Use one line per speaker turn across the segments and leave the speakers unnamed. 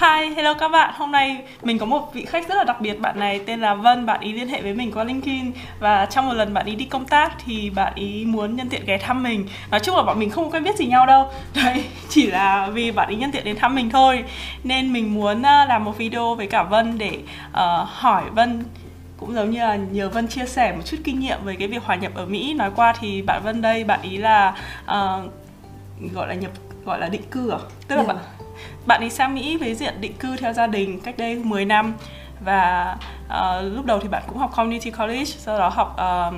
Hi, hello các bạn. Hôm nay mình có một vị khách rất là đặc biệt. Bạn này tên là Vân. Bạn ý liên hệ với mình qua LinkedIn và trong một lần bạn ý đi công tác thì bạn ý muốn nhân tiện ghé thăm mình. Nói chung là bọn mình không quen biết gì nhau đâu. Đấy, chỉ là vì bạn ý nhân tiện đến thăm mình thôi. Nên mình muốn ờ, làm một video với cả Vân để uh, hỏi Vân cũng giống như là nhờ Vân chia sẻ một chút kinh nghiệm về cái việc hòa nhập ở Mỹ. Nói qua thì bạn Vân đây, bạn ý là uh, gọi là nhập gọi là định cư à? Tức là yeah. bạn bạn ấy sang Mỹ với diện định cư theo gia đình cách đây 10 năm và uh, lúc đầu thì bạn cũng học community college sau đó học uh,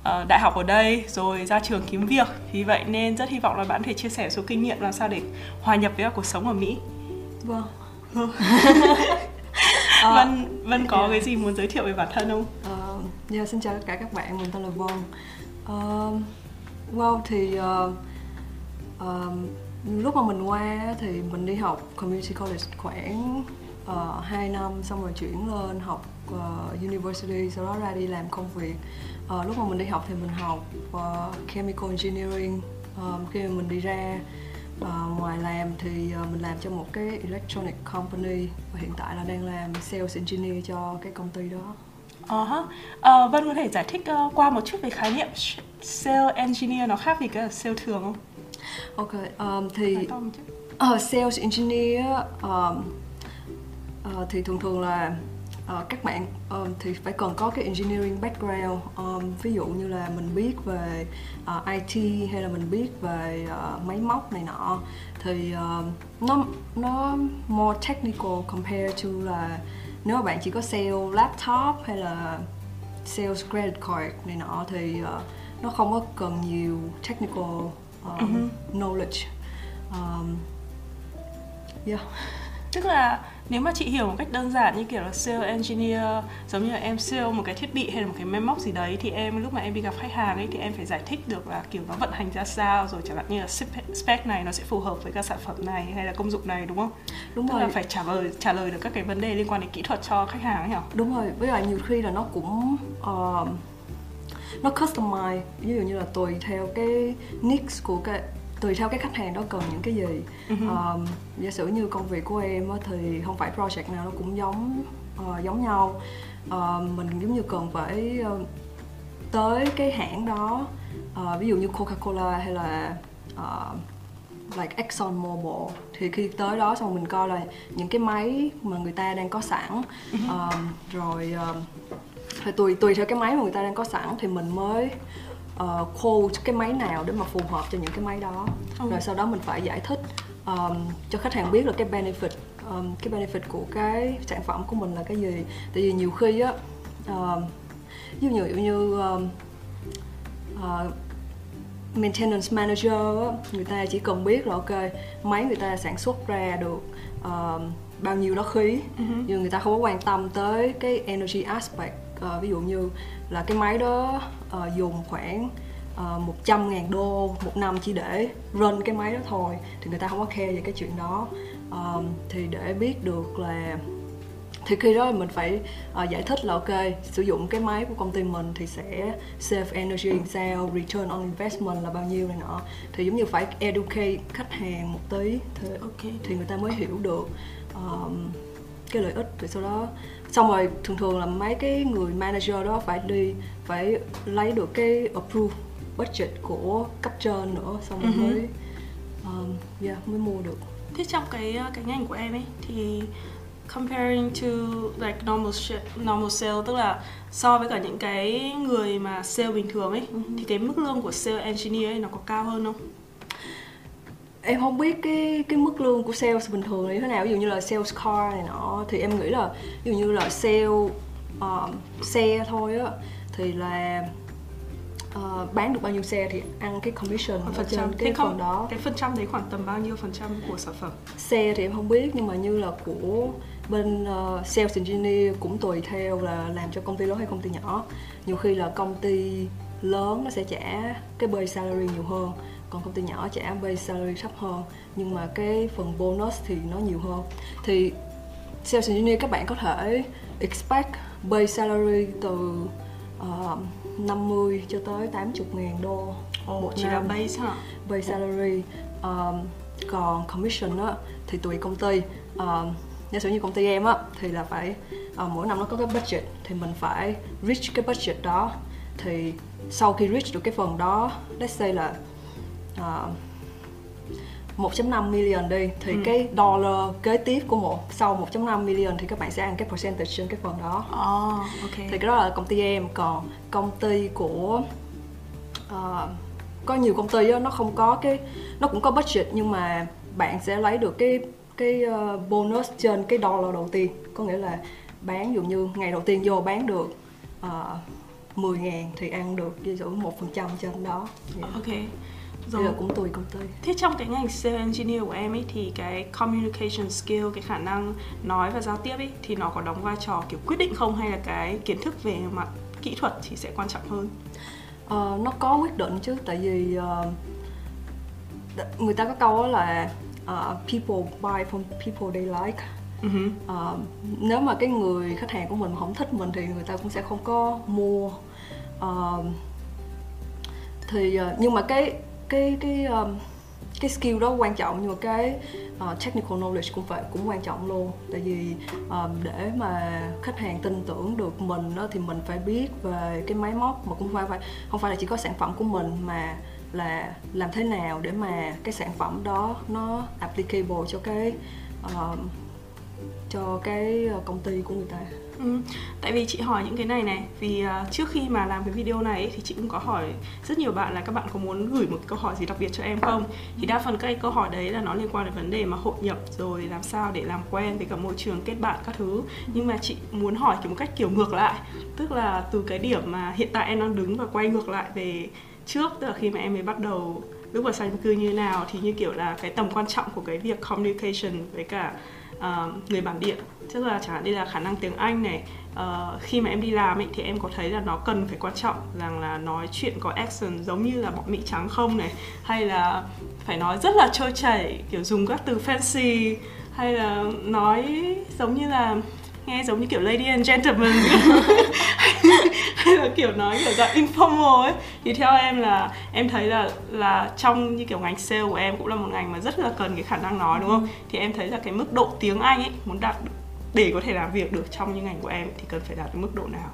uh, đại học ở đây rồi ra trường kiếm việc vì vậy nên rất hy vọng là bạn có thể chia sẻ số kinh nghiệm làm sao để hòa nhập với cuộc sống ở Mỹ
vâng
Vân Vân có yeah. cái gì muốn giới thiệu về bản thân không?
Uh, yeah, xin chào tất cả các bạn, mình tên là Vân. Uh, well thì uh, um, lúc mà mình qua thì mình đi học community college khoảng ờ, uh, 2 năm xong rồi chuyển lên học uh, university sau đó ra đi làm công việc uh, lúc mà mình đi học thì mình học uh, chemical engineering um, khi mà mình đi ra uh, ngoài làm thì uh, mình làm cho một cái electronic company và hiện tại là đang làm sales engineer cho cái công ty đó
Uh-huh. Uh, Vân có thể giải thích uh, qua một chút về khái niệm sales engineer nó khác gì cái sale thường không?
Ok, um, thì uh, sales engineer um, uh, thì thường thường là uh, các bạn um, thì phải cần có cái engineering background um, ví dụ như là mình biết về uh, IT hay là mình biết về uh, máy móc này nọ. Thì uh, nó nó more technical compared to là nếu mà bạn chỉ có sale laptop hay là sales credit card này nọ thì uh, nó không có cần nhiều technical um, uh-huh. knowledge um,
yeah tức là nếu mà chị hiểu một cách đơn giản như kiểu là sale engineer giống như là em sale một cái thiết bị hay là một cái máy móc gì đấy thì em lúc mà em đi gặp khách hàng ấy thì em phải giải thích được là kiểu nó vận hành ra sao rồi chẳng hạn như là spec này nó sẽ phù hợp với các sản phẩm này hay là công dụng này đúng không?
Đúng
Tức
rồi.
là phải trả lời trả lời được các cái vấn đề liên quan đến kỹ thuật cho khách hàng ấy hả?
Đúng rồi. Với lại nhiều khi là nó cũng uh, nó customize ví dụ như là tùy theo cái needs của cái tùy theo cái khách hàng đó cần những cái gì. Uh-huh. um, giả sử như công việc của em thì không phải project nào nó cũng giống uh, giống nhau. Uh, mình giống như cần phải uh, tới cái hãng đó uh, ví dụ như Coca-Cola hay là uh, like Exxon Mobil. Thì khi tới đó xong mình coi là những cái máy mà người ta đang có sẵn. Um, rồi um, thì tùy tùy theo cái máy mà người ta đang có sẵn thì mình mới uh, quote cái máy nào để mà phù hợp cho những cái máy đó ừ. rồi sau đó mình phải giải thích um, cho khách hàng biết là cái benefit um, cái benefit của cái sản phẩm của mình là cái gì tại vì nhiều khi á ví dụ như um, uh, maintenance manager á, người ta chỉ cần biết là ok máy người ta sản xuất ra được uh, bao nhiêu đó khí uh-huh. nhưng người ta không có quan tâm tới cái energy aspect uh, ví dụ như là cái máy đó uh, dùng khoảng uh, 100 ngàn đô một năm chỉ để run cái máy đó thôi thì người ta không có care về cái chuyện đó um, thì để biết được là thì khi đó mình phải uh, giải thích là ok sử dụng cái máy của công ty mình thì sẽ save energy làm sao return on investment là bao nhiêu này nọ thì giống như phải educate khách hàng một tí thì, okay. thì người ta mới hiểu được um, cái lợi ích rồi sau đó xong rồi thường thường là mấy cái người manager đó phải đi phải lấy được cái approve budget của cấp trên nữa xong rồi uh-huh. mới um, yeah, mới mua được
thế trong cái cái ngành của em ấy thì comparing to like normal normal sale tức là so với cả những cái người mà sale bình thường ấy uh-huh. thì cái mức lương của sale engineer ấy nó có cao hơn không?
Em không biết cái cái mức lương của sales bình thường như thế nào. Ví dụ như là sales car này nọ thì em nghĩ là ví dụ như là sale uh, xe thôi á thì là uh, bán được bao nhiêu xe thì ăn cái commission
ở trên cái không, phần đó. cái phần trăm đấy khoảng tầm bao nhiêu phần trăm của sản phẩm?
Xe thì em không biết nhưng mà như là của bên uh, sales engineer cũng tùy theo là làm cho công ty lớn hay công ty nhỏ. Nhiều khi là công ty lớn nó sẽ trả cái base salary nhiều hơn còn công ty nhỏ trả base salary thấp hơn nhưng mà cái phần bonus thì nó nhiều hơn thì sales engineer các bạn có thể expect base salary từ uh, 50 cho tới 80 ngàn đô
oh, một chỉ năm. là base hả?
Base salary um, còn commission á thì tùy công ty um, giả sử như công ty em á thì là phải uh, mỗi năm nó có cái budget thì mình phải reach cái budget đó thì sau khi reach được cái phần đó let's say là uh, 1.5 million đi thì ừ. cái dollar kế tiếp của một sau 1.5 million thì các bạn sẽ ăn cái percentage trên cái phần đó.
Oh, okay.
Thì cái đó là công ty em còn công ty của uh, có nhiều công ty đó, nó không có cái nó cũng có budget nhưng mà bạn sẽ lấy được cái cái uh, bonus trên cái dollar đầu tiên có nghĩa là bán dụ như ngày đầu tiên vô bán được uh, 10 ngàn thì ăn được ví dụ một phần trăm trên đó
yeah. ok
rồi. Là cũng tùy công ty
thế trong cái ngành sales engineer của em ấy thì cái communication skill cái khả năng nói và giao tiếp ấy thì nó có đóng vai trò kiểu quyết định không hay là cái kiến thức về mặt kỹ thuật thì sẽ quan trọng hơn?
Uh, nó có quyết định chứ tại vì uh, người ta có câu là uh, people buy from people they like. Uh-huh. uh, nếu mà cái người khách hàng của mình không thích mình thì người ta cũng sẽ không có mua. Uh, thì uh, nhưng mà cái cái cái um, cái skill đó quan trọng nhưng mà cái uh, technical knowledge cũng phải cũng quan trọng luôn. Tại vì um, để mà khách hàng tin tưởng được mình đó thì mình phải biết về cái máy móc mà cũng phải phải không phải là chỉ có sản phẩm của mình mà là làm thế nào để mà cái sản phẩm đó nó applicable cho cái uh, cho cái ờ, công ty của người ta.
Ừ, tại vì chị hỏi những cái này này vì uh, trước khi mà làm cái video này ấy, thì chị cũng có hỏi rất nhiều bạn là các bạn có muốn gửi một câu hỏi gì đặc biệt cho em không? Thì đa phần các câu hỏi đấy là nó liên quan đến vấn đề mà hội nhập rồi làm sao để làm quen với cả môi trường kết bạn các thứ. Nhưng mà chị muốn hỏi kiểu một cách kiểu ngược lại tức là từ cái điểm mà hiện tại em đang đứng và quay ngược lại về trước tức là khi mà em mới bắt đầu lúc vào sanh cư như thế nào thì như kiểu là cái tầm quan trọng của cái việc communication với cả uh, người bản địa. Tức là chẳng hạn như là khả năng tiếng Anh này uh, khi mà em đi làm ấy thì em có thấy là nó cần phải quan trọng rằng là nói chuyện có action giống như là bọn mỹ trắng không này hay là phải nói rất là trôi chảy kiểu dùng các từ fancy hay là nói giống như là nghe giống như kiểu lady and gentleman hay là kiểu nói kiểu dạng informal ấy thì theo em là em thấy là là trong như kiểu ngành sale của em cũng là một ngành mà rất là cần cái khả năng nói đúng không ừ. thì em thấy là cái mức độ tiếng anh ấy muốn đạt được để có thể làm việc được trong những ngành của em thì cần phải đạt đến mức độ nào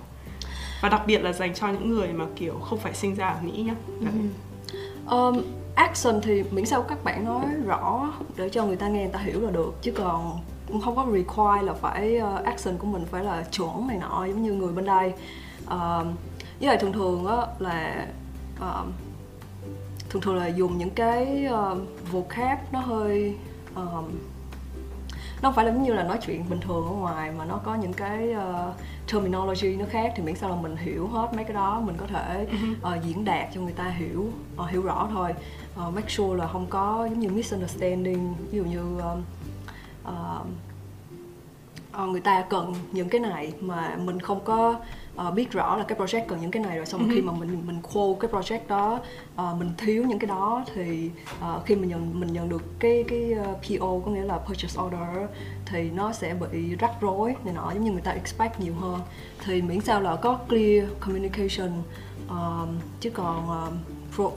và đặc biệt là dành cho những người mà kiểu không phải sinh ra ở mỹ nhá ừ.
um, action thì miễn sao các bạn nói rõ để cho người ta nghe người ta hiểu là được chứ còn không có require là phải uh, action của mình phải là chuẩn này nọ giống như người bên đây uh, với lại thường thường á là uh, thường thường là dùng những cái uh, vocab nó hơi uh, nó không phải là giống như là nói chuyện bình thường ở ngoài mà nó có những cái uh, terminology nó khác thì miễn sao là mình hiểu hết mấy cái đó mình có thể uh, diễn đạt cho người ta hiểu uh, hiểu rõ thôi. Uh, make sure là không có giống như misunderstanding ví dụ như uh, uh, uh, người ta cần những cái này mà mình không có uh, biết rõ là cái project cần những cái này rồi xong uh-huh. khi mà mình mình quote cái project đó uh, mình thiếu những cái đó thì uh, khi mình nhận mình nhận được cái cái uh, PO có nghĩa là purchase order thì nó sẽ bị rắc rối này nọ giống như người ta expect nhiều hơn. Thì miễn sao là có clear communication uh, chứ còn uh, pro,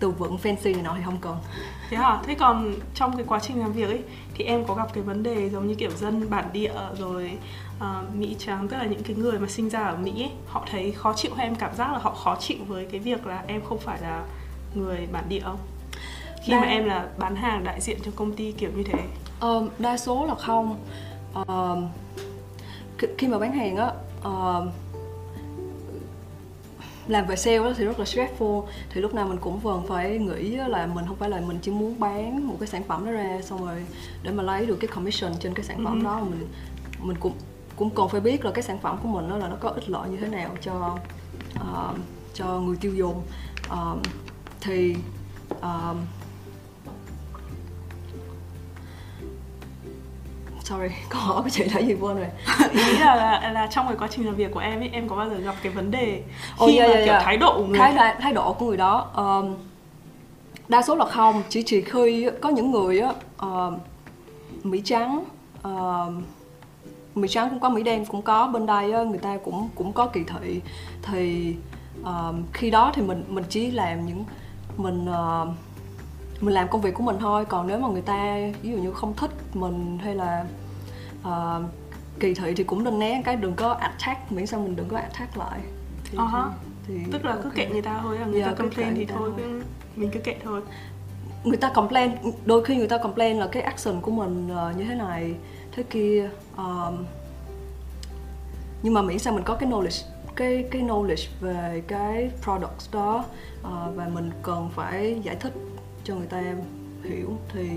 từ vựng fancy này nọ thì không cần.
Thế hả? Thế còn trong cái quá trình làm việc ấy thì em có gặp cái vấn đề giống như kiểu dân bản địa rồi uh, mỹ trắng tức là những cái người mà sinh ra ở mỹ ấy, họ thấy khó chịu hay em cảm giác là họ khó chịu với cái việc là em không phải là người bản địa không? Khi đa... mà em là bán hàng đại diện cho công ty kiểu như thế.
Uh, đa số là không. Uh, khi mà bán hàng á uh, làm về sale đó thì rất là stressful. Thì lúc nào mình cũng vẫn phải nghĩ là mình không phải là mình chỉ muốn bán một cái sản phẩm đó ra xong rồi để mà lấy được cái commission trên cái sản phẩm ừ. đó mình mình cũng cũng còn phải biết là cái sản phẩm của mình đó là nó có ích lợi như thế nào cho uh, cho người tiêu dùng. Uh, thì uh, sorry câu hỏi của chị là gì quên rồi.
Ý là, là là trong cái quá trình làm việc của em ấy em có bao giờ gặp cái vấn đề khi oh, yeah, mà yeah, kiểu yeah. thái độ của người?
Thái, thái độ của người đó um, đa số là không. Chỉ chỉ khi có những người uh, mỹ trắng uh, mỹ trắng cũng có mỹ đen cũng có bên đây á, người ta cũng cũng có kỳ thị thì uh, khi đó thì mình mình chỉ làm những mình uh, mình làm công việc của mình thôi còn nếu mà người ta ví dụ như không thích mình hay là uh, kỳ thị thì cũng nên né cái đừng có attack miễn sao mình đừng có attack lại thì,
uh-huh.
thì,
thì tức là
okay.
cứ kệ người ta thôi người
yeah,
ta complain thì thôi,
thôi.
mình cứ kệ thôi
người ta complain đôi khi người ta complain là cái action của mình uh, như thế này thế kia um, nhưng mà miễn sao mình có cái knowledge cái cái knowledge về cái products đó uh, và mình cần phải giải thích cho người ta hiểu thì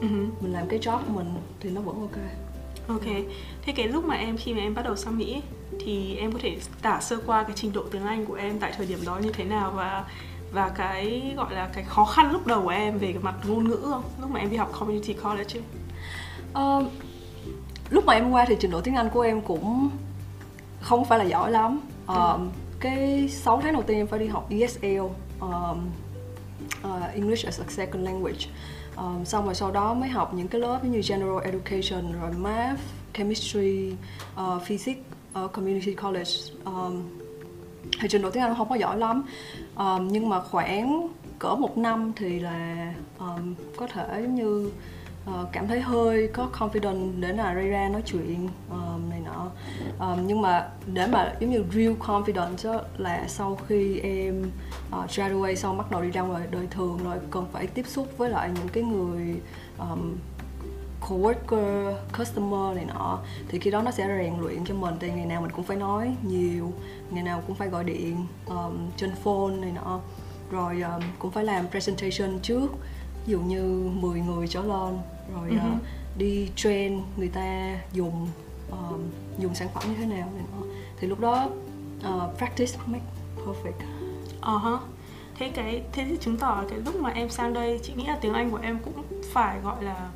uh-huh. mình làm cái job của mình thì nó vẫn ok.
Ok. Thế cái lúc mà em khi mà em bắt đầu sang mỹ thì em có thể tả sơ qua cái trình độ tiếng anh của em tại thời điểm đó như thế nào và và cái gọi là cái khó khăn lúc đầu của em về cái mặt ngôn ngữ không? Lúc mà em đi học community college chứ
uh, lúc mà em qua thì trình độ tiếng anh của em cũng không phải là giỏi lắm. Uh, ừ. cái 6 tháng đầu tiên em phải đi học ESL um, uh, English as a second language. Um, xong rồi sau đó mới học những cái lớp như general education rồi math chemistry uh, physics ở community college. Um, thì trình độ tiếng Anh không có giỏi lắm. Um, nhưng mà khoảng cỡ một năm thì là um, có thể như uh, cảm thấy hơi có confident để là ra ra nói chuyện um, này nọ. Um, nhưng mà để mà giống như real confidence đó, là sau khi em uh, graduate xong bắt đầu đi ra ngoài đời thường rồi cần phải tiếp xúc với lại những cái người um, coworker, customer này nọ thì khi đó nó sẽ rèn luyện cho mình. Thì ngày nào mình cũng phải nói nhiều ngày nào cũng phải gọi điện um, trên phone này nọ. Rồi um, cũng phải làm presentation trước ví dụ như 10 người trở lên rồi uh-huh. uh, đi train người ta dùng um, dùng sản phẩm như thế nào này nọ thì lúc đó uh, practice make perfect.
Uh huh. Thế cái thế thì chứng tỏ cái lúc mà em sang đây chị nghĩ là tiếng Anh của em cũng phải gọi là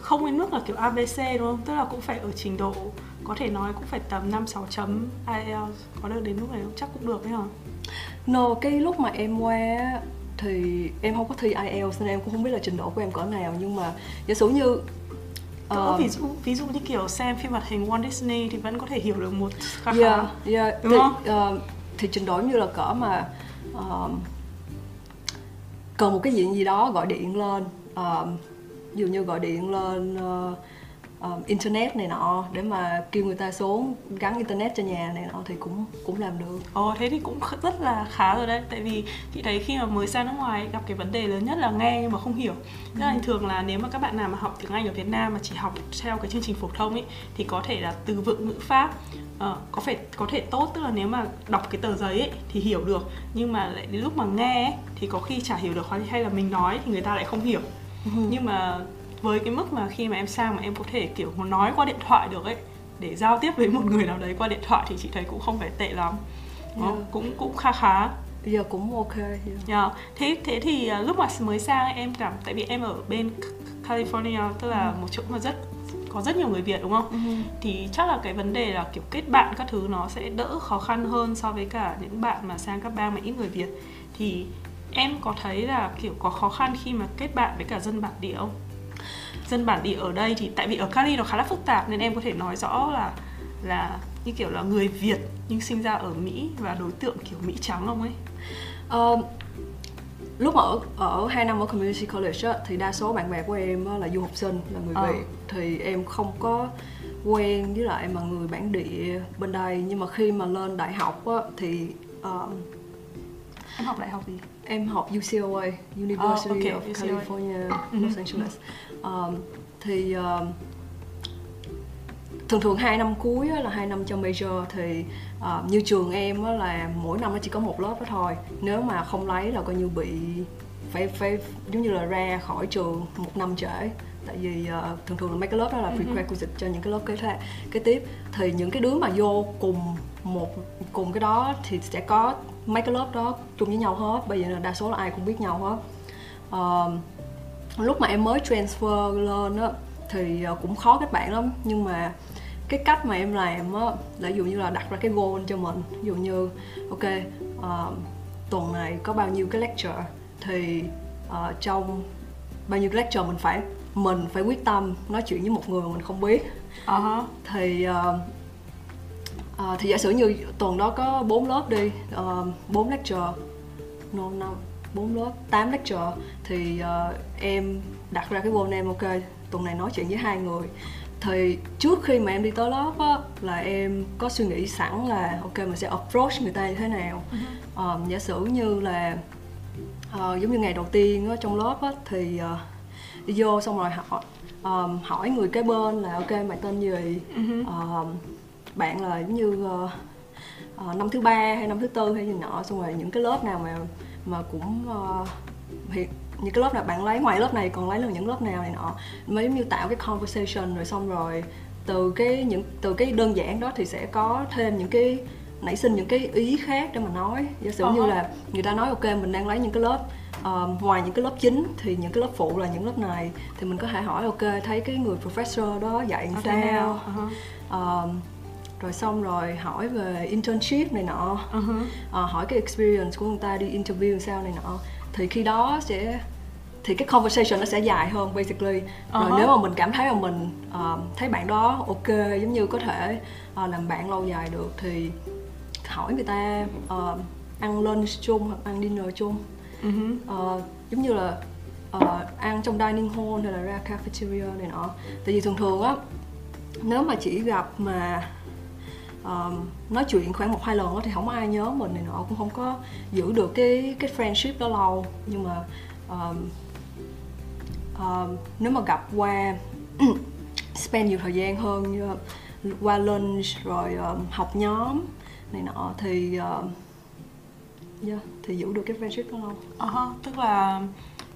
không đến mức là kiểu ABC đúng không? Tức là cũng phải ở trình độ có thể nói cũng phải tầm 5 6 chấm IELTS có được đến lúc này chắc cũng được đấy hả?
No, cái lúc mà em qua thì em không có thi IELTS nên em cũng không biết là trình độ của em cỡ nào nhưng mà giả sử như
uh, ví dụ ví dụ như kiểu xem phim hoạt hình Walt Disney thì vẫn có thể hiểu được một khá
yeah, yeah.
đúng
thì,
không?
Uh, thì trình độ như là cỡ mà uh, cần một cái gì gì đó gọi điện lên uh, dụ như gọi điện lên uh, uh, internet này nọ để mà kêu người ta xuống gắn internet cho nhà này nọ thì cũng cũng làm được.
Ồ thế thì cũng rất là khá rồi đấy, tại vì chị thấy khi mà mới sang nước ngoài gặp cái vấn đề lớn nhất là nghe nhưng mà không hiểu. Tức là ừ. thường là nếu mà các bạn nào mà học tiếng Anh ở Việt Nam mà chỉ học theo cái chương trình phổ thông ấy thì có thể là từ vựng ngữ pháp uh, có phải có thể tốt tức là nếu mà đọc cái tờ giấy ấy, thì hiểu được nhưng mà lại đến lúc mà nghe ấy, thì có khi chả hiểu được hay là mình nói thì người ta lại không hiểu. Ừ. Nhưng mà với cái mức mà khi mà em sang mà em có thể kiểu nói qua điện thoại được ấy để giao tiếp với một người nào đấy qua điện thoại thì chị thấy cũng không phải tệ lắm yeah. cũng cũng khá khá
bây giờ cũng ok yeah.
Yeah. thế thế thì uh, lúc mà mới sang em cảm tại vì em ở bên California tức là ừ. một chỗ mà rất có rất nhiều người Việt đúng không? Ừ. Thì chắc là cái vấn đề là kiểu kết bạn các thứ nó sẽ đỡ khó khăn hơn so với cả những bạn mà sang các bang mà ít người Việt. Thì em có thấy là kiểu có khó khăn khi mà kết bạn với cả dân bản địa không? Dân bản địa ở đây thì tại vì ở Cali nó khá là phức tạp nên em có thể nói rõ là là như kiểu là người Việt nhưng sinh ra ở Mỹ và đối tượng kiểu Mỹ trắng không ấy?
Uh, lúc ở ở hai năm ở community college á, thì đa số bạn bè của em á, là du học sinh là người ờ. Việt thì em không có quen với lại mà người bản địa bên đây nhưng mà khi mà lên đại học á, thì uh,
em học đại học gì?
Em học UCLA University oh, okay. of UCLA. California mm-hmm. Los Angeles. Thì uh, thường thường hai năm cuối là hai năm cho major thì uh, như trường em là mỗi năm nó chỉ có một lớp đó thôi. Nếu mà không lấy là coi như bị phải phải giống như là ra khỏi trường một năm trễ. Tại vì uh, thường thường là mấy cái lớp đó là ừ prerequisite cho những cái lớp kế thế kế tiếp. Thì những cái đứa mà vô cùng một cùng cái đó thì sẽ có mấy cái lớp đó chung với nhau hết. Bây giờ là đa số là ai cũng biết nhau hết. Uh, lúc mà em mới transfer lên á thì ờ, cũng khó kết bạn lắm. Nhưng mà cái cách mà em làm á là dụ như là đặt ra cái goal cho mình. Dụ như ok uh, tuần này có bao nhiêu cái lecture? Thì uh, trong bao nhiêu cái lecture mình phải mình phải quyết tâm nói chuyện với một người mà mình không biết. Uh-huh. thì uh, uh, thì giả sử như tuần đó có bốn lớp đi uh, lecture no, no, 4 lớp 8 lecture thì uh, em đặt ra cái goal em ok tuần này nói chuyện với hai người. Thì trước khi mà em đi tới lớp á là em có suy nghĩ sẵn là ok mình sẽ approach người ta như thế nào. Uh, giả sử như là uh, giống như ngày đầu tiên á, trong lớp á thì uh, đi vô xong rồi hỏi um, hỏi người kế bên là ok mày tên gì? Uh, bạn là giống như uh, uh, năm thứ ba hay năm thứ tư hay gì nọ xong rồi những cái lớp nào mà mà cũng uh, những cái lớp nào bạn lấy ngoài lớp này còn lấy là những lớp nào này nọ. Mới như tạo cái conversation rồi xong rồi từ cái những từ cái đơn giản đó thì sẽ có thêm những cái nảy sinh những cái ý khác để mà nói. Giả sử uh-huh. như là người ta nói ok mình đang lấy những cái lớp uh, ngoài những cái lớp chính thì những cái lớp phụ là những lớp này. Thì mình có thể hỏi ok thấy cái người professor đó dạy làm sao? uh-huh. uh, rồi xong rồi hỏi về internship này nọ uh-huh. uh, hỏi cái experience của người ta đi interview sao này nọ thì khi đó sẽ thì cái conversation nó sẽ dài hơn basically rồi uh-huh. nếu mà mình cảm thấy là mình uh, thấy bạn đó ok giống như có thể uh, làm bạn lâu dài được thì hỏi người ta uh, ăn lunch chung hoặc ăn dinner chung uh-huh. uh, giống như là uh, ăn trong dining hall hay là ra cafeteria này nọ tại vì thường thường á nếu mà chỉ gặp mà um, nói chuyện khoảng một hai lần đó thì không ai nhớ mình này nọ cũng không có giữ được cái cái friendship đó lâu nhưng mà um, um, nếu mà gặp qua spend nhiều thời gian hơn như qua lunch rồi um, học nhóm này nọ thì uh, yeah, thì giữ được cái friendship đó lâu.
Uh-huh, tức là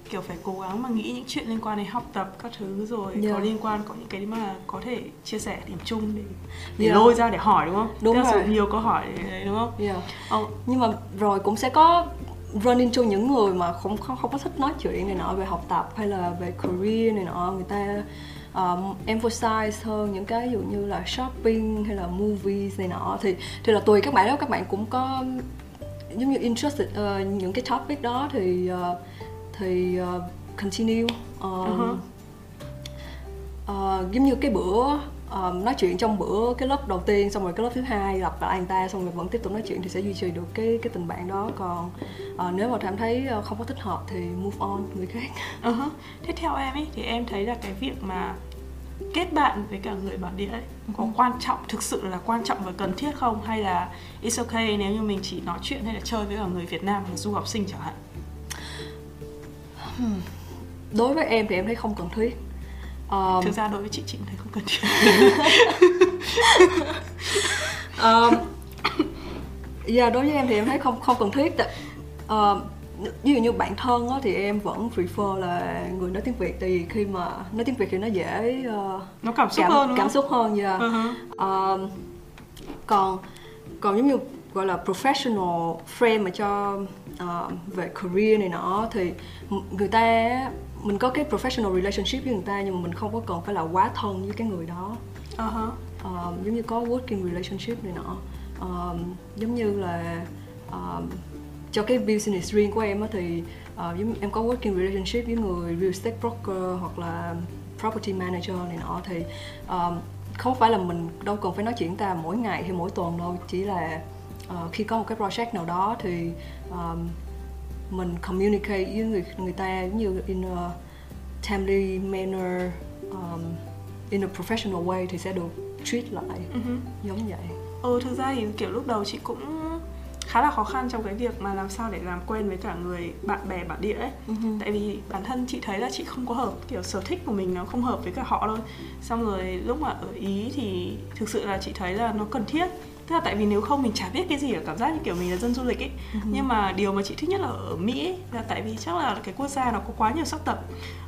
kiểu phải cố gắng mà nghĩ những chuyện liên quan đến học tập các thứ rồi yeah. có liên quan có những cái mà có thể chia sẻ điểm chung để để yeah. lôi ra để hỏi đúng không?
Đúng
Theo
rồi.
nhiều câu hỏi đấy đúng không?
Yeah. Oh. Nhưng mà rồi cũng sẽ có run into những người mà không không không có thích nói chuyện này nọ về học tập hay là về career này nọ người ta um, emphasize hơn những cái ví dụ như là shopping hay là movies này nọ thì thì là tùy các bạn đó các bạn cũng có giống như interested uh, những cái topic đó thì uh, thì uh, continue um, uh-huh. uh, giống như cái bữa um, nói chuyện trong bữa cái lớp đầu tiên xong rồi cái lớp thứ hai gặp lại anh ta xong rồi vẫn tiếp tục nói chuyện thì sẽ duy trì được cái cái tình bạn đó còn uh, nếu mà cảm thấy không có thích hợp thì move on người khác
uh-huh. thế theo em ấy thì em thấy là cái việc mà kết bạn với cả người bản địa ấy có ừ. quan trọng thực sự là quan trọng và cần thiết không hay là it's okay nếu như mình chỉ nói chuyện hay là chơi với cả người Việt Nam hay du học sinh chẳng hạn
đối với em thì em thấy không cần thiết.
Um, thực ra đối với chị chị thấy không cần thiết.
Um, yeah, đối với em thì em thấy không không cần thiết. Uh, ví dụ như bạn thân á, thì em vẫn prefer là người nói tiếng việt. Tại vì khi mà nói tiếng việt thì nó dễ uh,
nó cảm xúc cảm, hơn
cảm xúc hơn yeah. uh-huh. uh, còn còn giống như gọi là professional friend mà cho uh, về career này nọ thì người ta mình có cái professional relationship với người ta nhưng mà mình không có cần phải là quá thân với cái người đó uh-huh. uh, giống như có working relationship này nọ uh, giống như là uh, cho cái business riêng của em á thì uh, giống em có working relationship với người real estate broker hoặc là property manager này nọ thì um, không phải là mình đâu cần phải nói chuyện ta mỗi ngày hay mỗi tuần đâu chỉ là uh, khi có một cái project nào đó thì um, mình communicate với người người ta như in a timely manner um, in a professional way thì sẽ được treat lại uh-huh. giống vậy.
Ừ thực ra thì kiểu lúc đầu chị cũng khá là khó khăn trong cái việc mà làm sao để làm quen với cả người bạn bè bản địa ấy uh-huh. tại vì bản thân chị thấy là chị không có hợp kiểu sở thích của mình nó không hợp với cả họ thôi xong rồi lúc mà ở ý thì thực sự là chị thấy là nó cần thiết tức là tại vì nếu không mình chả biết cái gì ở cảm giác như kiểu mình là dân du lịch ấy uh-huh. nhưng mà điều mà chị thích nhất là ở mỹ ấy, là tại vì chắc là cái quốc gia nó có quá nhiều sắc tập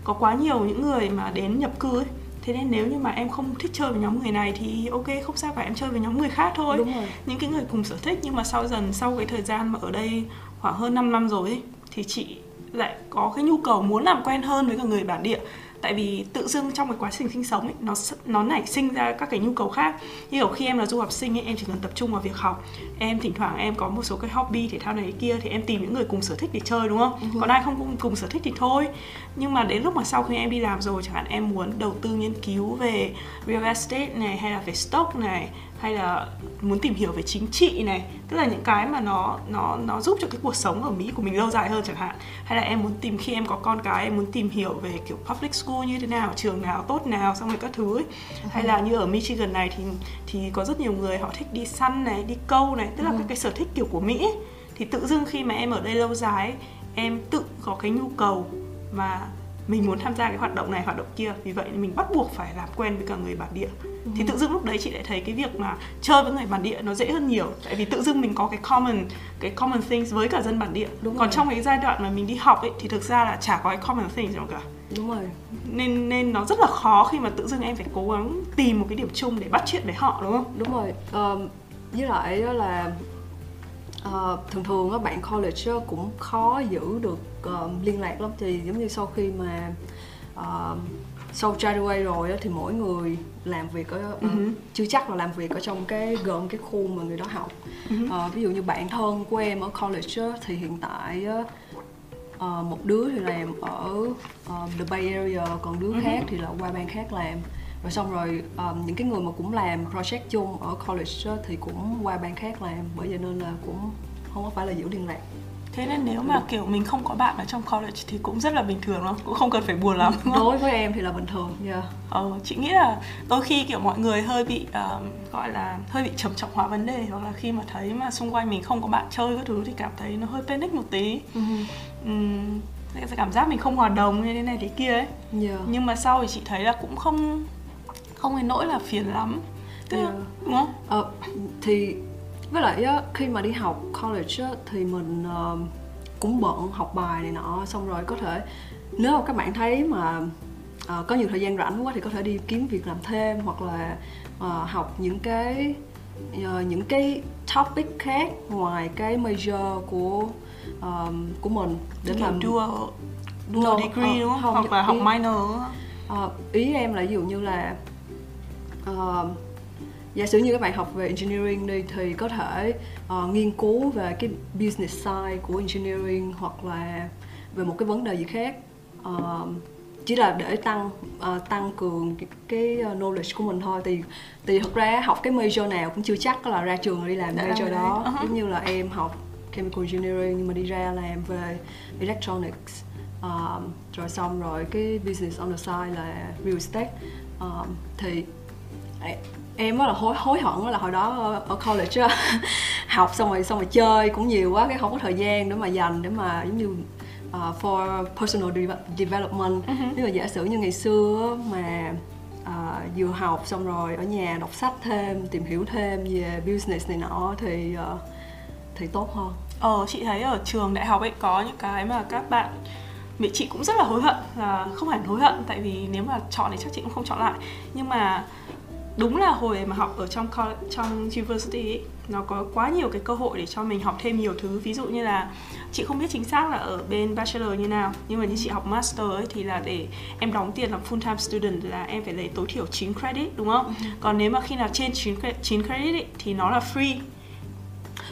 có quá nhiều những người mà đến nhập cư ấy thế nên nếu như mà em không thích chơi với nhóm người này thì ok không sao cả em chơi với nhóm người khác thôi
Đúng rồi.
những cái người cùng sở thích nhưng mà sau dần sau cái thời gian mà ở đây khoảng hơn 5 năm rồi ấy, thì chị lại có cái nhu cầu muốn làm quen hơn với cả người bản địa tại vì tự dưng trong cái quá trình sinh sống ấy, nó nó nảy sinh ra các cái nhu cầu khác. Như kiểu khi em là du học sinh ấy, em chỉ cần tập trung vào việc học. Em thỉnh thoảng em có một số cái hobby thể thao này kia thì em tìm những người cùng sở thích để chơi đúng không? Uh-huh. còn ai không cùng, cùng sở thích thì thôi. Nhưng mà đến lúc mà sau khi em đi làm rồi chẳng hạn em muốn đầu tư nghiên cứu về real estate này hay là về stock này hay là muốn tìm hiểu về chính trị này tức là những cái mà nó nó nó giúp cho cái cuộc sống ở Mỹ của mình lâu dài hơn chẳng hạn hay là em muốn tìm khi em có con cái em muốn tìm hiểu về kiểu public school như thế nào trường nào tốt nào xong rồi các thứ ấy. hay là như ở Michigan này thì thì có rất nhiều người họ thích đi săn này đi câu này tức là các cái sở thích kiểu của Mỹ ấy. thì tự dưng khi mà em ở đây lâu dài em tự có cái nhu cầu mà mình muốn tham gia cái hoạt động này hoạt động kia. Vì vậy mình bắt buộc phải làm quen với cả người bản địa. Ừ. thì tự dưng lúc đấy chị lại thấy cái việc mà chơi với người bản địa nó dễ hơn nhiều. Tại vì tự dưng mình có cái common cái common things với cả dân bản địa. Đúng còn rồi. trong cái giai đoạn mà mình đi học ấy thì thực ra là chả có cái common things nào cả.
Đúng rồi.
Nên nên nó rất là khó khi mà tự dưng em phải cố gắng tìm một cái điểm chung để bắt chuyện với họ đúng không?
Đúng rồi. Um, với lại đó là uh, thường thường các bạn college cũng khó giữ được uh, liên lạc lắm thì giống như sau khi mà uh, sau graduate rồi thì mỗi người làm việc ở uh, uh-huh. chưa chắc là làm việc ở trong cái gần cái khu mà người đó học uh-huh. uh, ví dụ như bạn thân của em ở college thì hiện tại uh, một đứa thì làm ở uh, the Bay Area còn đứa uh-huh. khác thì là qua bang khác làm rồi xong rồi um, những cái người mà cũng làm project chung ở college đó, thì cũng qua bang khác làm bởi vậy nên là cũng không có phải là giữ liên lạc
thế nên nếu mà kiểu mình không có bạn ở trong college thì cũng rất là bình thường lắm cũng không cần phải buồn lắm
đối với em thì là bình thường yeah.
ờ, chị nghĩ là đôi khi kiểu mọi người hơi bị uh, gọi là hơi bị trầm trọng hóa vấn đề hoặc là khi mà thấy mà xung quanh mình không có bạn chơi các thứ thì cảm thấy nó hơi panic một tí uh-huh. um, cảm giác mình không hòa đồng như thế này thế kia ấy yeah. nhưng mà sau thì chị thấy là cũng không không đến nỗi là phiền lắm Tức yeah. đúng không
ờ, thì với lại á, khi mà đi học college á, thì mình uh, cũng bận học bài này nọ xong rồi có thể nếu mà các bạn thấy mà uh, có nhiều thời gian rảnh quá thì có thể đi kiếm việc làm thêm hoặc là uh, học những cái uh, những cái topic khác ngoài cái major của uh, của mình
để Kiểu làm dual dual no, degree uh, đúng không? không hoặc là học minor
uh, ý em là ví dụ như là uh, giả sử như các bạn học về engineering đi thì có thể uh, nghiên cứu về cái business side của engineering hoặc là về một cái vấn đề gì khác. Uh, chỉ là để tăng uh, tăng cường cái, cái knowledge của mình thôi. Thì thì thực ra học cái major nào cũng chưa chắc là ra trường đi làm major đó. uh-huh. giống như là em học chemical engineering nhưng mà đi ra làm về electronics. Um, rồi xong rồi cái business on the side là real estate. Um, thì em rất là hối hối hận là hồi đó ở college học xong rồi xong rồi chơi cũng nhiều quá cái không có thời gian để mà dành để mà giống như uh, for personal development. Uh-huh. nếu mà giả sử như ngày xưa mà uh, vừa học xong rồi ở nhà đọc sách thêm tìm hiểu thêm về business này nọ thì uh, thì tốt hơn.
Ờ chị thấy ở trường đại học ấy có những cái mà các bạn mẹ chị cũng rất là hối hận là không hẳn hối hận tại vì nếu mà chọn thì chắc chị cũng không chọn lại. Nhưng mà đúng là hồi mà học ở trong trong university ấy, nó có quá nhiều cái cơ hội để cho mình học thêm nhiều thứ ví dụ như là chị không biết chính xác là ở bên bachelor như nào nhưng mà như chị học master ấy thì là để em đóng tiền làm full time student là em phải lấy tối thiểu 9 credit đúng không? Ừ. Còn nếu mà khi nào trên 9, 9 credit ấy, thì nó là free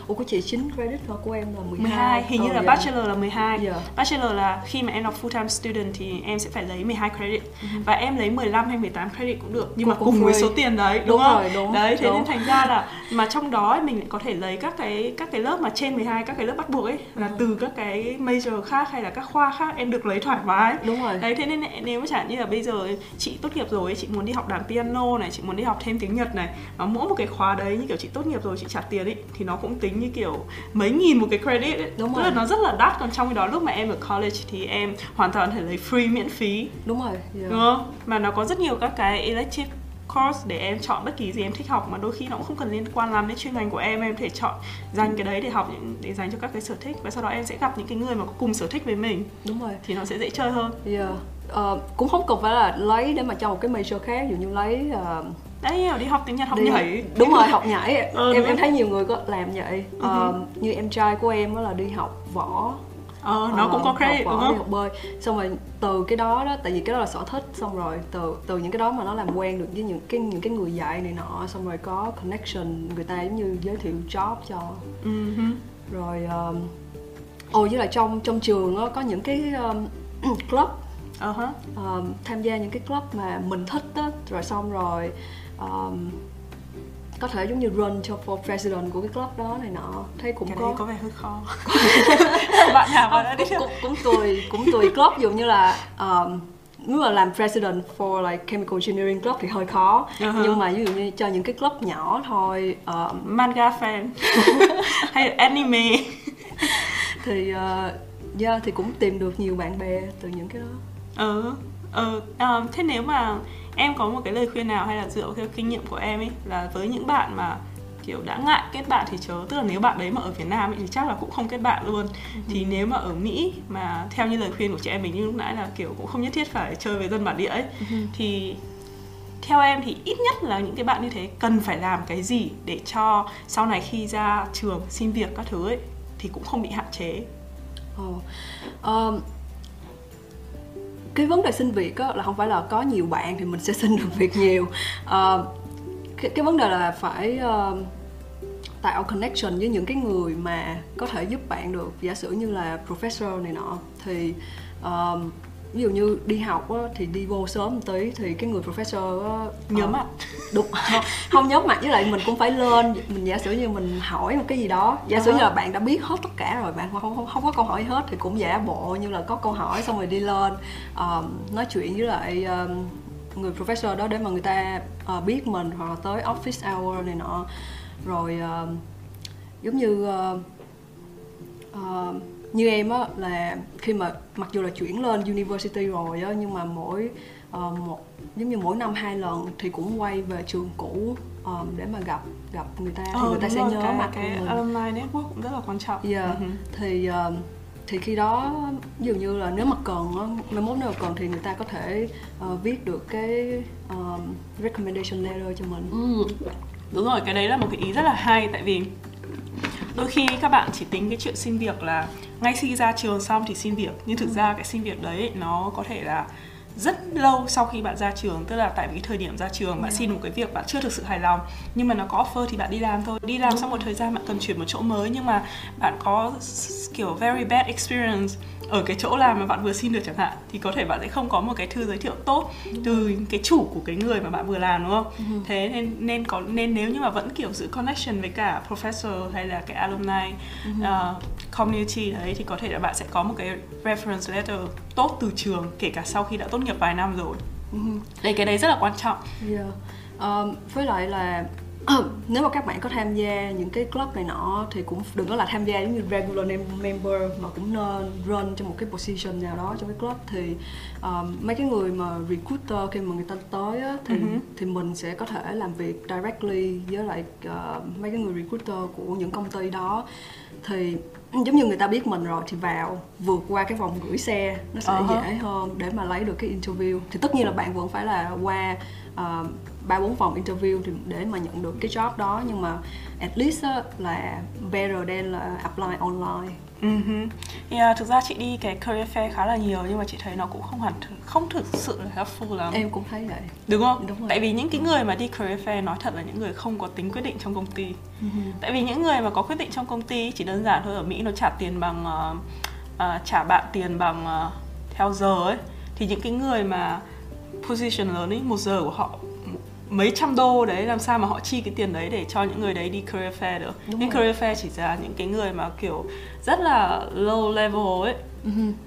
Ủa của chị 9 credit thôi của em là 12
12, hình như oh, là yeah. bachelor là 12 yeah. Bachelor là khi mà em học full time student thì em sẽ phải lấy 12 credit uh-huh. Và em lấy 15 hay 18 credit cũng được Nhưng cũng mà cùng với số tiền đấy đúng, đúng không? Rồi, đúng, đấy, thế đúng. nên thành ra là Mà trong đó mình lại có thể lấy các cái các cái lớp mà trên 12, các cái lớp bắt buộc ấy Là uh-huh. từ các cái major khác hay là các khoa khác em được lấy thoải mái
Đúng rồi
Đấy, thế nên nếu mà chẳng như là bây giờ chị tốt nghiệp rồi Chị muốn đi học đàn piano này, chị muốn đi học thêm tiếng Nhật này Và mỗi một cái khóa đấy như kiểu chị tốt nghiệp rồi chị trả tiền ấy Thì nó cũng tính như kiểu mấy nghìn một cái credit ấy. Đúng Tức rồi. là nó rất là đắt. Còn trong khi đó lúc mà em ở college thì em hoàn toàn thể lấy free miễn phí.
Đúng rồi yeah.
đúng không? Mà nó có rất nhiều các cái elective course để em chọn bất kỳ gì em thích học mà đôi khi nó cũng không cần liên quan lắm đến chuyên ngành của em. Em thể chọn dành cái đấy để học những để dành cho các cái sở thích. Và sau đó em sẽ gặp những cái người mà có cùng sở thích với mình.
Đúng rồi.
Thì nó sẽ dễ chơi hơn.
Yeah. uh, cũng không cần phải là lấy để mà cho một cái major khác. Ví dụ như lấy uh,
đấy đi học tiếng nhật học đi, nhảy.
Đúng rồi học nhảy. Ừ, em em thấy nhiều người có làm vậy. Uh, như em trai của em đó là đi học võ.
Ờ, nó uh, cũng có credit
học
đúng không?
học bơi. Xong rồi từ cái đó đó tại vì cái đó là sở thích xong rồi từ từ những cái đó mà nó làm quen được với những cái những cái người dạy này nọ xong rồi có connection người ta giống như giới thiệu job cho. Uh-huh. rồi um, ồ với lại trong trong trường đó, có những cái um, club. Uh-huh. um, tham gia những cái club mà mình thích đó rồi xong rồi um, có thể giống như run cho for president của cái club đó này nọ. Thấy cũng
cái
có
có vẻ hơi khó. Bạn nào mà đã đi
cũng, cũng, cũng tùy cũng tùy club. Dụ như là um, nếu mà làm president for like chemical engineering club thì hơi khó.
Uh-huh.
nhưng mà ví dụ như cho những cái club nhỏ thôi um,
manga fan. Hay anime.
Thì uh, yeah, thì cũng tìm được nhiều bạn bè từ những cái đó.
Ừ ừ ờ, thế nếu mà em có một cái lời khuyên nào hay là dựa theo kinh nghiệm của em ấy là với những bạn mà kiểu đã ngại kết bạn thì chớ tức là nếu bạn đấy mà ở Việt Nam ấy, thì chắc là cũng không kết bạn luôn. Thì nếu mà ở Mỹ mà theo như lời khuyên của chị em mình như lúc nãy là kiểu cũng không nhất thiết phải chơi với dân bản địa ấy thì theo em thì ít nhất là những cái bạn như thế cần phải làm cái gì để cho sau này khi ra trường xin việc các thứ ấy thì cũng không bị hạn chế.
Ồ. Ờm, cái vấn đề xin việc á, là không phải là có nhiều bạn thì mình sẽ xin được việc nhiều. Ờ, cái, cái vấn đề là phải uh, tạo connection với những cái người mà có thể giúp bạn được. Giả sử như là professor này nọ thì ờm, ví dụ như đi học á, thì đi vô sớm một tí thì cái người professor á,
nhớ
ờ,
mặt
đúng không, không nhớ mặt với lại mình cũng phải lên mình giả sử như mình hỏi một cái gì đó giả sử như là bạn đã biết hết tất cả rồi bạn không không, không có câu hỏi hết thì cũng giả bộ như là có câu hỏi xong rồi đi lên um, nói chuyện với lại um, người professor đó để mà người ta uh, biết mình hoặc là tới office hour này nọ. Rồi um, giống như uh, uh, như em á là khi mà mặc dù là chuyển lên university rồi á nhưng mà mỗi ờ, một giống như mỗi năm hai lần thì cũng quay về trường cũ um, để mà gặp gặp người ta thì
Ờ,
người ta sẽ
rồi,
nhớ
cái,
mặt
cái
mình
alumni network cũng rất là quan trọng
Yeah.
Ừ.
thì um, thì khi đó dụ như là nếu mà cần á, mai mốt nếu mà cần thì người ta có thể ờ, viết được cái um, recommendation letter cho mình
Ừ. Đúng rồi, cái đấy là một cái ý rất là hay tại vì đôi khi các bạn chỉ tính cái chuyện xin việc là ngay khi ra trường xong thì xin việc. Nhưng thực ra cái xin việc đấy nó có thể là rất lâu sau khi bạn ra trường. Tức là tại vì cái thời điểm ra trường bạn xin một cái việc bạn chưa thực sự hài lòng. Nhưng mà nó có offer thì bạn đi làm thôi. Đi làm sau một thời gian bạn cần chuyển một chỗ mới nhưng mà bạn có kiểu very bad experience ở cái chỗ làm mà bạn vừa xin được chẳng hạn thì có thể bạn sẽ không có một cái thư giới thiệu tốt từ cái chủ của cái người mà bạn vừa làm đúng không? Thế nên nên có nên nếu như mà vẫn kiểu giữ connection với cả professor hay là cái alumni uh, community đấy thì có thể là bạn sẽ có một cái reference letter tốt từ trường kể cả sau khi đã tốt nghiệp vài năm rồi. Đấy cái đấy rất là quan trọng.
Yeah. Um, với lại là nếu mà các bạn có tham gia những cái club này nọ thì cũng đừng có là tham gia giống như regular mem- member mà cũng nên run cho một cái position nào đó trong cái club thì um, mấy cái người mà recruiter khi mà người ta tới á, thì thì mình sẽ có thể làm việc directly với lại uh, mấy cái người recruiter của những công ty đó. Thì giống như người ta biết mình rồi thì vào vượt qua cái vòng gửi xe nó sẽ
Uh-huh.
dễ hơn để mà lấy được cái interview. Thì tất nhiên là bạn vẫn phải là qua uh, ba bốn vòng interview thì để mà nhận được cái job đó nhưng mà at least á, là better than là apply online
Uh-huh. Thì, à, thực ra chị đi cái career fair khá là nhiều nhưng mà chị thấy nó cũng không hẳn không thực sự là helpful lắm
em cũng thấy vậy
đúng không?
Đúng rồi.
Tại vì những cái người mà đi career fair nói thật là những người không có tính quyết định trong công ty. Tại vì những người mà có quyết định trong công ty chỉ đơn giản thôi ở Mỹ nó trả tiền bằng ờ, ờ, trả bạn tiền bằng ờ, theo giờ ấy thì những cái người mà position lớn ấy một giờ của họ mấy trăm đô đấy làm sao mà họ chi cái tiền đấy để cho những người đấy đi career fair được?
Đúng
nhưng
rồi.
career fair chỉ là những cái người mà kiểu rất là low level ấy.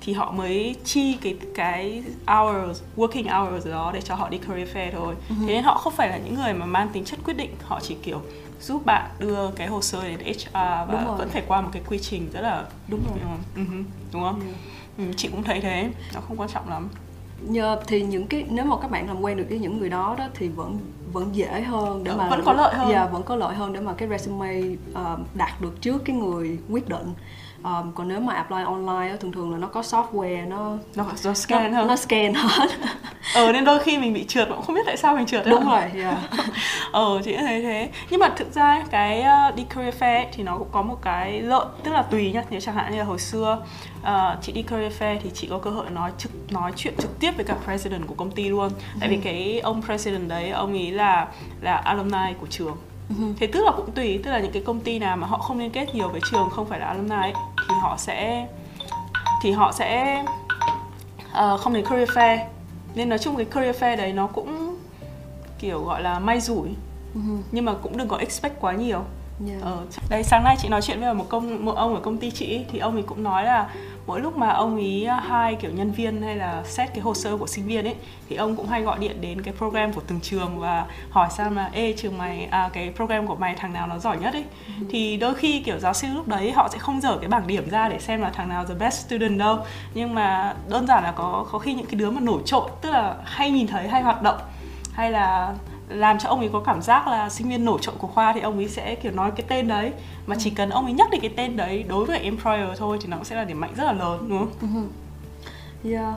Thì họ mới chi cái cái hours working hours đó để cho họ đi career fair thôi. Thế nên họ không phải là những người mà mang tính chất quyết định. Họ chỉ kiểu giúp bạn đưa cái hồ sơ đến HR và
Đúng rồi.
vẫn phải qua một cái quy trình rất là
Đúng rồi.
Ừ, ừ, đúng không?
Yeah.
ừ, chị cũng thấy thế. Nó không quan trọng lắm
nhờ thì những cái nếu mà các bạn làm quen được với những người đó đó thì vẫn vẫn dễ hơn để
Ờ,
mà
vẫn có lợi hơn.
dạ vẫn có lợi hơn để mà cái resume um, đạt được trước cái người quyết định um, còn nếu mà apply online thường thường là nó có software nó
nó nó scan
nó,
hơn.
nó scan hết
ờ nên đôi khi mình bị trượt cũng không biết tại sao mình trượt
đúng rồi yeah.
ờ chị thấy thế. Nhưng mà thực ra cái ờ, đi career fair thì nó cũng có một cái lợi tức là tùy nhá. Nếu chẳng hạn như là hồi xưa ờ, chị đi career fair thì chị có cơ hội nói trực nói chuyện trực tiếp với cả president của công ty luôn. Tại vì cái ông president đấy ông ấy là là alumni của trường thế tức là cũng tùy tức là những cái công ty nào mà họ không liên kết nhiều với trường không phải là alumni ấy, thì họ sẽ thì họ sẽ ờ, không đến career fair. Nên nói chung cái career fair đấy nó cũng kiểu gọi là may rủi. Uh-huh. nhưng mà cũng đừng có expect quá nhiều
Yeah.
Ờ, đấy sáng nay chị nói chuyện với một công một ông ở công ty chị thì ông ấy cũng nói là mỗi lúc mà ông ấy hai kiểu nhân viên hay là xét cái hồ sơ của sinh viên ấy thì ông cũng hay gọi điện đến cái program của từng trường và hỏi xem là ê trường mày à, cái program của mày thằng nào nó giỏi nhất ấy ừ. thì đôi khi kiểu giáo sư lúc đấy họ sẽ không dở cái bảng điểm ra để xem là thằng nào the best student đâu nhưng mà đơn giản là có có khi những cái đứa mà nổi trội tức là hay nhìn thấy hay hoạt động hay là làm cho ông ấy có cảm giác là sinh viên nổi trội của khoa thì ông ấy sẽ kiểu nói cái tên đấy mà chỉ cần ông ấy nhắc đến cái tên đấy đối với employer thôi thì nó cũng sẽ là điểm mạnh rất là lớn đúng không?
Uh-huh. Yeah.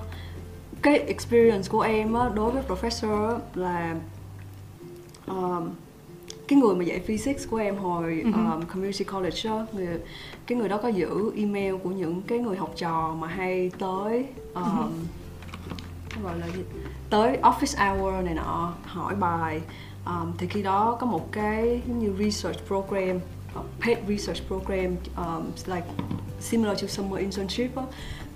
Cái experience của em á, đối với professor là um, cái người mà dạy physics của em hồi uh-huh. um, community college á, người, cái người đó có giữ email của những cái người học trò mà hay tới um, uh-huh. gọi là gì tới office hour này nọ hỏi bài um, thì khi đó có một cái như research program uh, paid research program um, like similar to summer internship đó.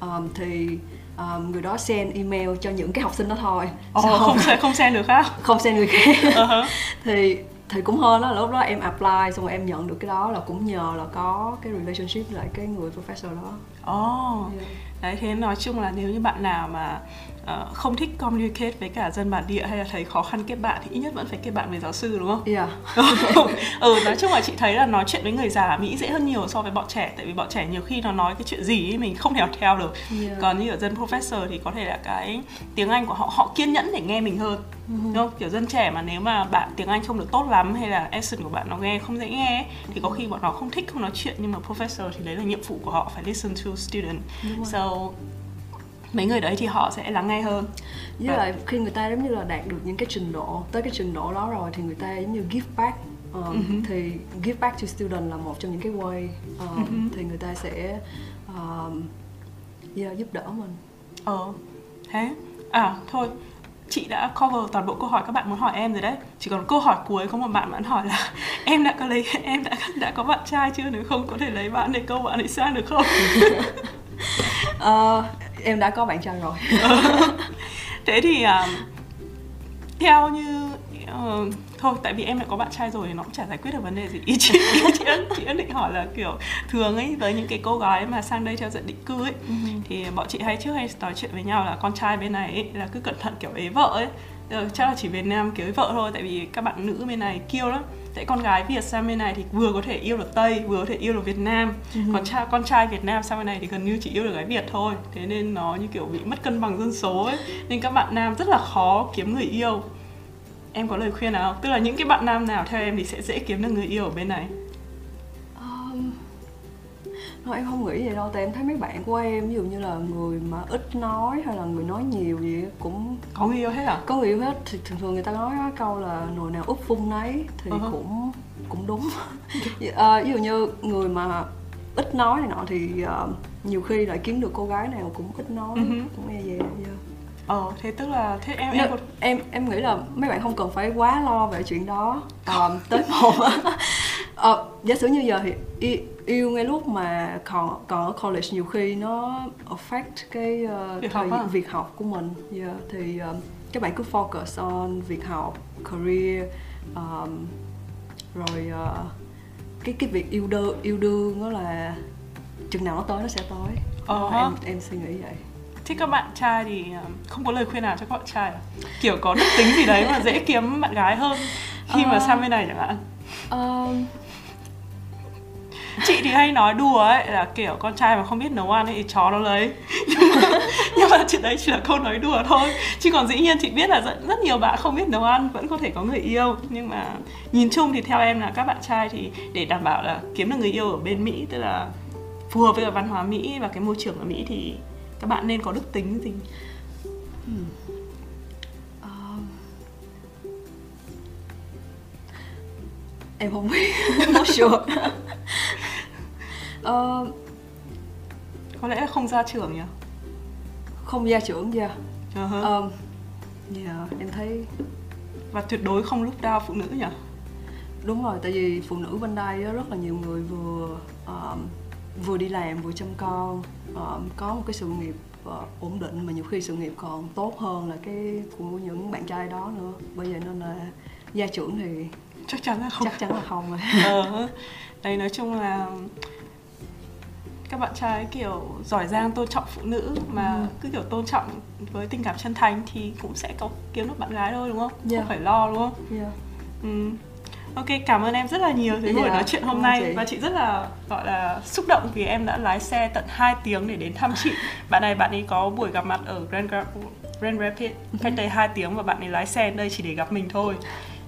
Um, thì um, người đó send email cho những cái học sinh đó thôi
oh, không sẽ không send được khác
không send người khác uh-huh. thì thì cũng hơn đó lúc đó em apply xong rồi em nhận được cái đó là cũng nhờ là có cái relationship lại cái người professor đó
oh yeah. đấy thế nói chung là nếu như bạn nào mà uh, không thích communicate với cả dân bản địa hay là thấy khó khăn kết bạn thì ít nhất vẫn phải kết bạn với giáo sư đúng không?
Yeah.
ừ nói chung là chị thấy là nói chuyện với người già Mỹ dễ hơn nhiều so với bọn trẻ tại vì bọn trẻ nhiều khi nó nói cái chuyện gì ấy mình không thể theo được. Yeah. Còn như ở dân professor thì có thể là cái tiếng Anh của họ họ kiên nhẫn để nghe mình hơn. Uh-huh. Đúng không? Kiểu dân trẻ mà nếu mà bạn tiếng Anh không được tốt lắm hay là accent của bạn nó nghe không dễ nghe thì có khi bọn nó không thích không nói chuyện nhưng mà professor thì đấy là nhiệm vụ của họ phải listen to student. So mấy người đấy thì họ sẽ lắng nghe hơn.
Với lại khi người ta giống như là đạt được những cái trình độ tới cái trình độ đó rồi thì người ta giống như give back um, uh-huh. thì give back to student là một trong những cái way um, uh-huh. thì người ta sẽ um, yeah, giúp đỡ mình.
Ờ thế. À thôi. Chị đã cover toàn bộ câu hỏi các bạn muốn hỏi em rồi đấy. Chỉ còn câu hỏi cuối có một bạn vẫn hỏi là em đã có lấy em đã đã có bạn trai chưa? Nếu không có thể lấy bạn để câu bạn ấy sang được không?
Uh, em đã có bạn trai rồi.
Thế thì uh, theo như uh, thôi tại vì em đã có bạn trai rồi thì nó cũng chả giải quyết được vấn đề gì. Ý chị ý chị, chị định hỏi là kiểu thường ấy với những cái cô gái mà sang đây theo diện định cư ấy uh-huh. thì bọn chị hay trước hay nói chuyện với nhau là con trai bên này ấy, là cứ cẩn thận kiểu ế vợ ấy. Được, chắc là chỉ Việt Nam kiểu vợ thôi tại vì các bạn nữ bên này kiêu lắm tại con gái Việt sang bên này thì vừa có thể yêu được Tây vừa có thể yêu được Việt Nam. Uh-huh. còn cha con trai Việt Nam sang bên này thì gần như chỉ yêu được gái Việt thôi. Thế nên nó như kiểu bị mất cân bằng dân số ấy. Nên các bạn nam rất là khó kiếm người yêu. Em có lời khuyên nào tức là những cái bạn nam nào theo em thì sẽ dễ kiếm được người yêu ở bên này
Thôi em không nghĩ vậy đâu, tại em thấy mấy bạn của em ví dụ như là người mà ít nói hay là người nói nhiều gì cũng
có người yêu hết à?
Có người yêu hết thì thường thường người ta nói câu là nồi nào úp vung nấy thì uh-huh. cũng cũng đúng. à, ví dụ như người mà ít nói này nọ thì uh, nhiều khi lại kiếm được cô gái nào cũng ít nói uh-huh. cũng nghe vậy. Yeah.
Ờ, thế tức là thế em
em em em nghĩ là mấy bạn không cần phải quá lo về chuyện đó. Um, tới một ờ, giả sử như giờ thì yêu, ngay lúc mà còn còn ở college nhiều khi nó affect cái uh, việc, thời, học việc học của mình. Yeah, thì um, các bạn cứ focus on việc học career um, rồi uh, cái cái việc yêu đương yêu đương đó là chừng nào nó tới nó sẽ tới.
Ờ,
em em suy nghĩ vậy.
Thế các bạn trai thì không có lời khuyên nào cho các bạn trai à? kiểu có đức tính gì đấy mà dễ kiếm bạn gái hơn khi uh, mà sang bên này chẳng hạn. Uh, chị thì hay nói đùa ấy là kiểu con trai mà không biết nấu ăn thì chó nó lấy. Nhưng mà, nhưng mà chuyện đấy chỉ là câu nói đùa thôi. Chứ còn dĩ nhiên chị biết là rất, rất nhiều bạn không biết nấu ăn vẫn có thể có người yêu. Nhưng mà nhìn chung thì theo em là các bạn trai thì để đảm bảo là kiếm được người yêu ở bên mỹ tức là phù hợp với cả văn hóa mỹ và cái môi trường ở mỹ thì các bạn nên có đức tính gì
em không biết. Not sure.
Uh, có lẽ là không ra trường nhỉ?
không gia trưởng dạ.
Yeah. uh-huh.
um, yeah, em thấy
và tuyệt đối không lúc đau phụ nữ nhỉ?
Đúng rồi tại vì phụ nữ bên đây rất là nhiều người vừa um, vừa đi làm vừa chăm con um, có một cái sự nghiệp uh, ổn định mà nhiều khi sự nghiệp còn tốt hơn là cái của những bạn trai đó nữa. Bởi vậy nên là gia trưởng thì
chắc chắn là không
chắc chắn là không rồi
ờ đấy nói chung là các bạn trai kiểu giỏi giang tôn trọng phụ nữ mà ừ. cứ kiểu tôn trọng với tình cảm chân thành thì cũng sẽ có kiếm được bạn gái thôi đúng không yeah. không phải lo đúng không yeah. ừ. Ok, cảm ơn em rất là nhiều với buổi nói chuyện hôm nay chị. và chị rất là gọi là xúc động vì em đã lái xe tận 2 tiếng để đến thăm chị. Bạn này bạn ấy có buổi gặp mặt ở Grand, Grand Rapids cách đây 2 tiếng và bạn ấy lái xe đây chỉ để gặp mình thôi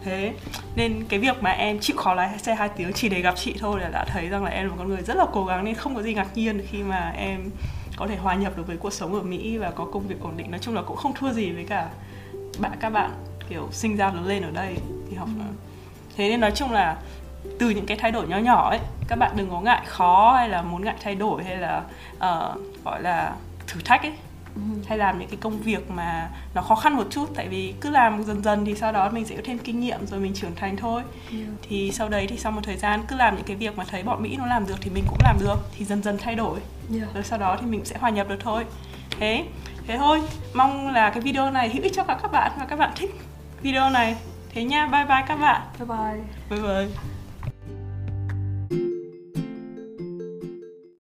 thế nên cái việc mà em chịu khó lái xe 2 tiếng chỉ để gặp chị thôi là đã thấy rằng là em là một con người rất là cố gắng nên không có gì ngạc nhiên khi mà em có thể hòa nhập được với cuộc sống ở Mỹ và có công việc ổn định nói chung là cũng không thua gì với cả bạn các bạn kiểu sinh ra lớn lên ở đây thì học ừ. thế nên nói chung là từ những cái thay đổi nhỏ nhỏ ấy các bạn đừng có ngại khó hay là muốn ngại thay đổi hay là uh, gọi là thử thách ấy. Hay làm những cái công việc mà nó khó khăn một chút tại vì cứ làm dần dần thì sau đó mình sẽ có thêm kinh nghiệm rồi mình trưởng thành thôi. Yeah. thì sau đấy thì sau một thời gian cứ làm những cái việc mà thấy bọn mỹ nó làm được thì mình cũng làm được thì dần dần thay đổi. Yeah. rồi sau đó thì mình sẽ hòa nhập được thôi. Thế thế thôi mong là cái video này hữu ích cho các bạn và các bạn thích video này. Thế nha bye bye các bạn.
Bye bye.
Bye bye